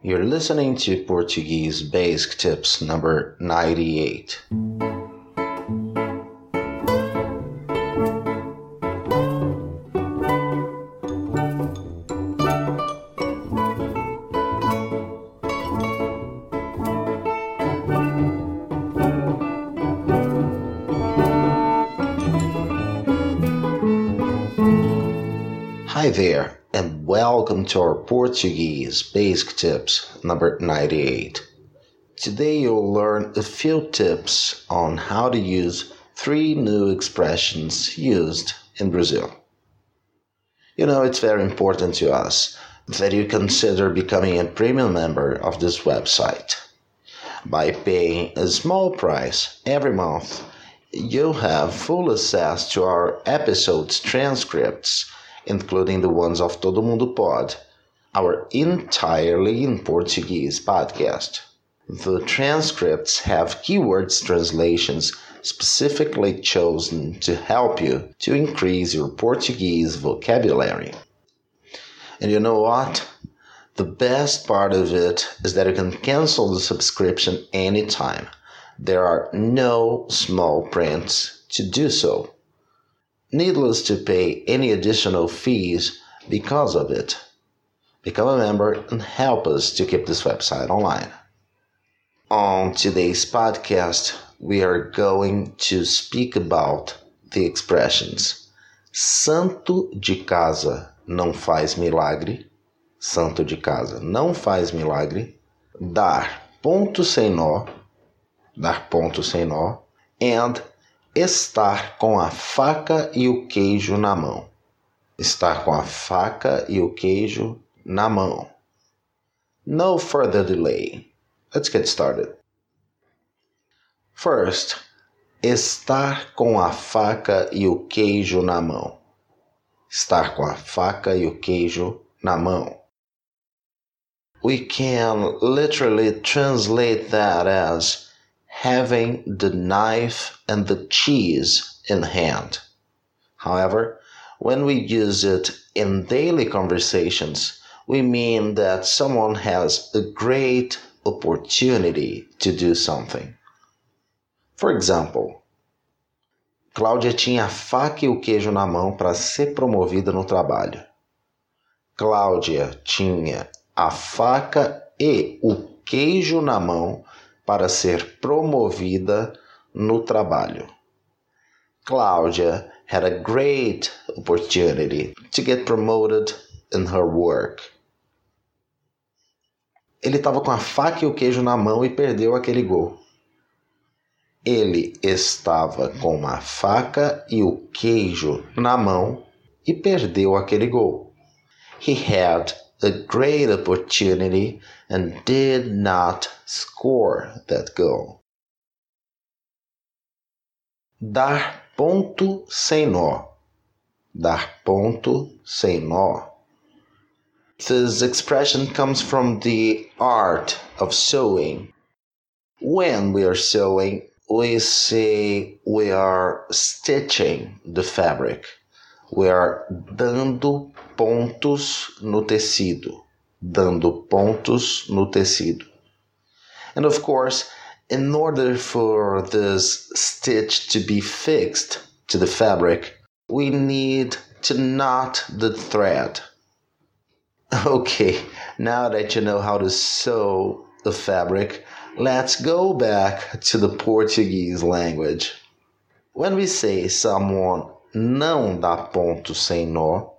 You're listening to Portuguese Basic Tips number 98. Hi there, welcome to our Portuguese Basic Tips number 98. Today you'll learn a few tips on how to use three new expressions used in Brazil. You know, it's very important to us that you consider becoming a premium member of this website. By paying a small price every month, you'll have full access to our episodes transcripts including the ones of Todo Mundo Pod, our entirely in Portuguese podcast. The transcripts have keywords translations specifically chosen to help you to increase your Portuguese vocabulary. And you know what? The best part of it is that you can cancel the subscription anytime. There are no small prints to do so needless to pay any additional fees because of it. Become a member and help us to keep this website online. On today's podcast, we are going to speak about the expressions Santo de casa não faz milagre, Santo de casa não faz milagre, dar ponto sem nó, dar ponto sem nó, and estar com a faca e o queijo na mão. Estar com a faca e o queijo na mão. No further delay. Let's get started. First, estar com a faca e o queijo na mão. Estar com a faca e o queijo na mão. We can literally translate that as having the knife and the cheese in hand. However, when we use it in daily conversations, we mean that someone has a great opportunity to do something. For example, Cláudia tinha a faca e o queijo na mão para ser promovida no trabalho. Cláudia tinha a faca e o queijo na mão para ser promovida no trabalho. Cláudia had a great opportunity to get promoted in her work. Ele estava com a faca e o queijo na mão e perdeu aquele gol. Ele estava com a faca e o queijo na mão e perdeu aquele gol. He had a great opportunity and did not score that goal. Dar ponto sem nó. Dar ponto sem nó. This expression comes from the art of sewing. When we are sewing, we say we are stitching the fabric. We are dando pontos no tecido, dando pontos no tecido. And of course, in order for this stitch to be fixed to the fabric, we need to knot the thread. Okay, now that you know how to sew the fabric, let's go back to the Portuguese language. When we say someone não dá ponto sem nó,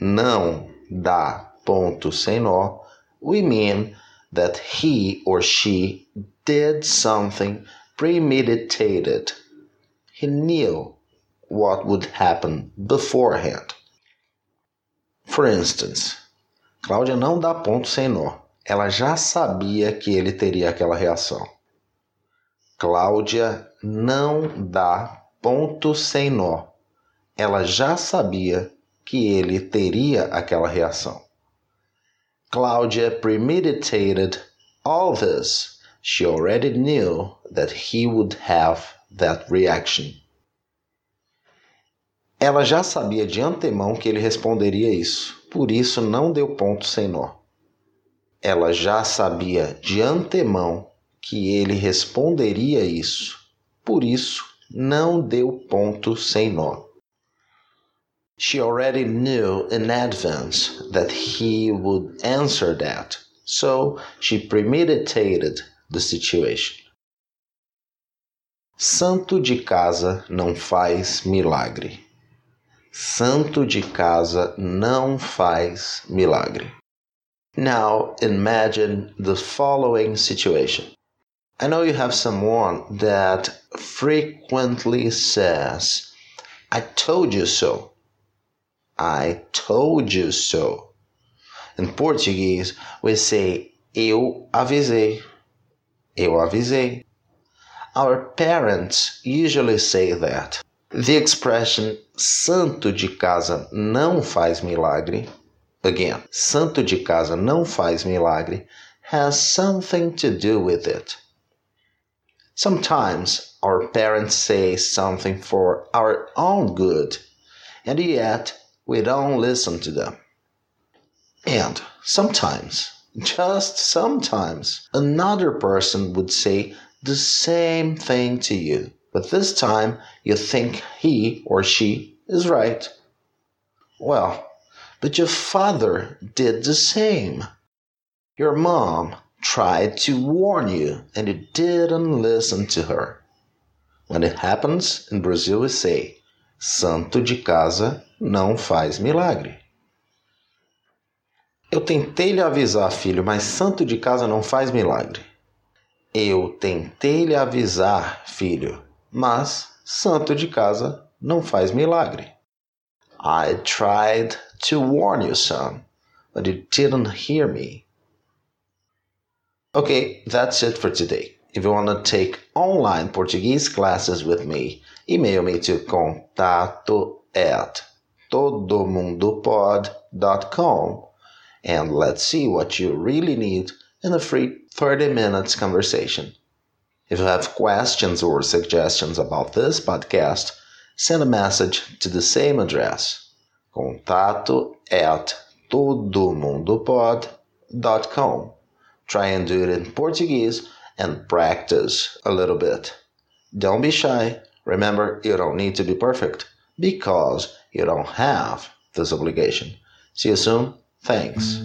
não dá ponto sem nó, we mean that he or she did something premeditated. He knew what would happen beforehand. For instance, Cláudia não dá ponto sem nó. Ela já sabia que ele teria aquela reação. Cláudia não dá ponto sem nó. Ela já sabia que ele teria aquela reação. Claudia premeditated all this. She already knew that he would have that reaction. Ela já sabia de antemão que ele responderia isso, por isso não deu ponto sem nó. ela já sabia de antemão que ele responderia isso. Por isso, não deu ponto sem nó. She already knew in advance that he would answer that, so she premeditated the situation. Santo de casa não faz milagre. Santo de casa não faz milagre. Now imagine the following situation. I know you have someone that frequently says, I told you so. I told you so. In Portuguese, we say eu avisei. Eu avisei. Our parents usually say that. The expression santo de casa não faz milagre, again, santo de casa não faz milagre, has something to do with it. Sometimes our parents say something for our own good, and yet we don't listen to them. And sometimes, just sometimes, another person would say the same thing to you, but this time you think he or she is right. Well, but your father did the same. Your mom tried to warn you and you didn't listen to her. When it happens, in Brazil we say, santo de casa não faz milagre. Eu tentei lhe avisar, filho, mas santo de casa não faz milagre. Eu tentei lhe avisar, filho, mas santo de casa não faz milagre. I tried to warn you, son, but you didn't hear me. Okay, that's it for today. If you want to take online Portuguese classes with me, email me to contato at todomundopod.com and let's see what you really need in a free 30 minutes conversation. If you have questions or suggestions about this podcast, send a message to the same address contato at todomundopod.com. Try and do it in Portuguese and practice a little bit. Don't be shy. Remember, you don't need to be perfect because you don't have this obligation. See you soon. Thanks.